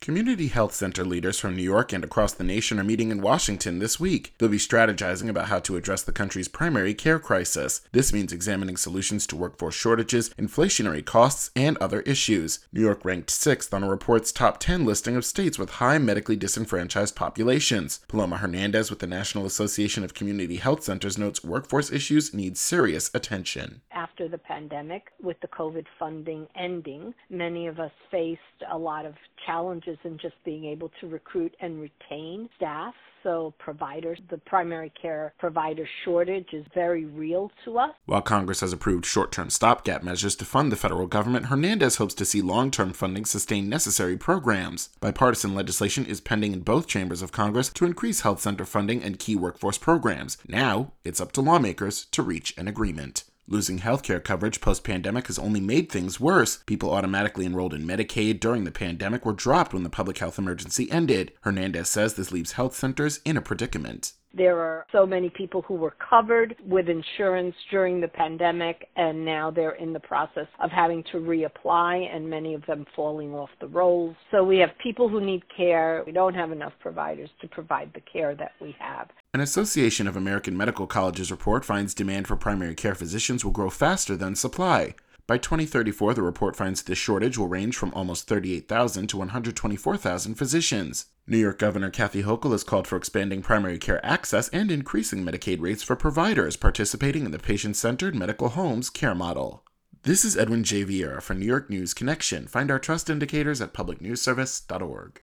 Community health center leaders from New York and across the nation are meeting in Washington this week. They'll be strategizing about how to address the country's primary care crisis. This means examining solutions to workforce shortages, inflationary costs, and other issues. New York ranked sixth on a report's top 10 listing of states with high medically disenfranchised populations. Paloma Hernandez with the National Association of Community Health Centers notes workforce issues need serious attention. After the pandemic, with the COVID funding ending, many of us faced a lot of challenges in just being able to recruit and retain staff. So, providers, the primary care provider shortage is very real to us. While Congress has approved short term stopgap measures to fund the federal government, Hernandez hopes to see long term funding sustain necessary programs. Bipartisan legislation is pending in both chambers of Congress to increase health center funding and key workforce programs. Now, it's up to lawmakers to reach an agreement. Losing healthcare coverage post pandemic has only made things worse. People automatically enrolled in Medicaid during the pandemic were dropped when the public health emergency ended. Hernandez says this leaves health centers in a predicament. There are so many people who were covered with insurance during the pandemic, and now they're in the process of having to reapply, and many of them falling off the rolls. So we have people who need care. We don't have enough providers to provide the care that we have. An Association of American Medical Colleges report finds demand for primary care physicians will grow faster than supply. By 2034, the report finds this shortage will range from almost 38,000 to 124,000 physicians. New York Governor Kathy Hochul has called for expanding primary care access and increasing Medicaid rates for providers participating in the patient centered medical homes care model. This is Edwin J. Viera for New York News Connection. Find our trust indicators at publicnewsservice.org.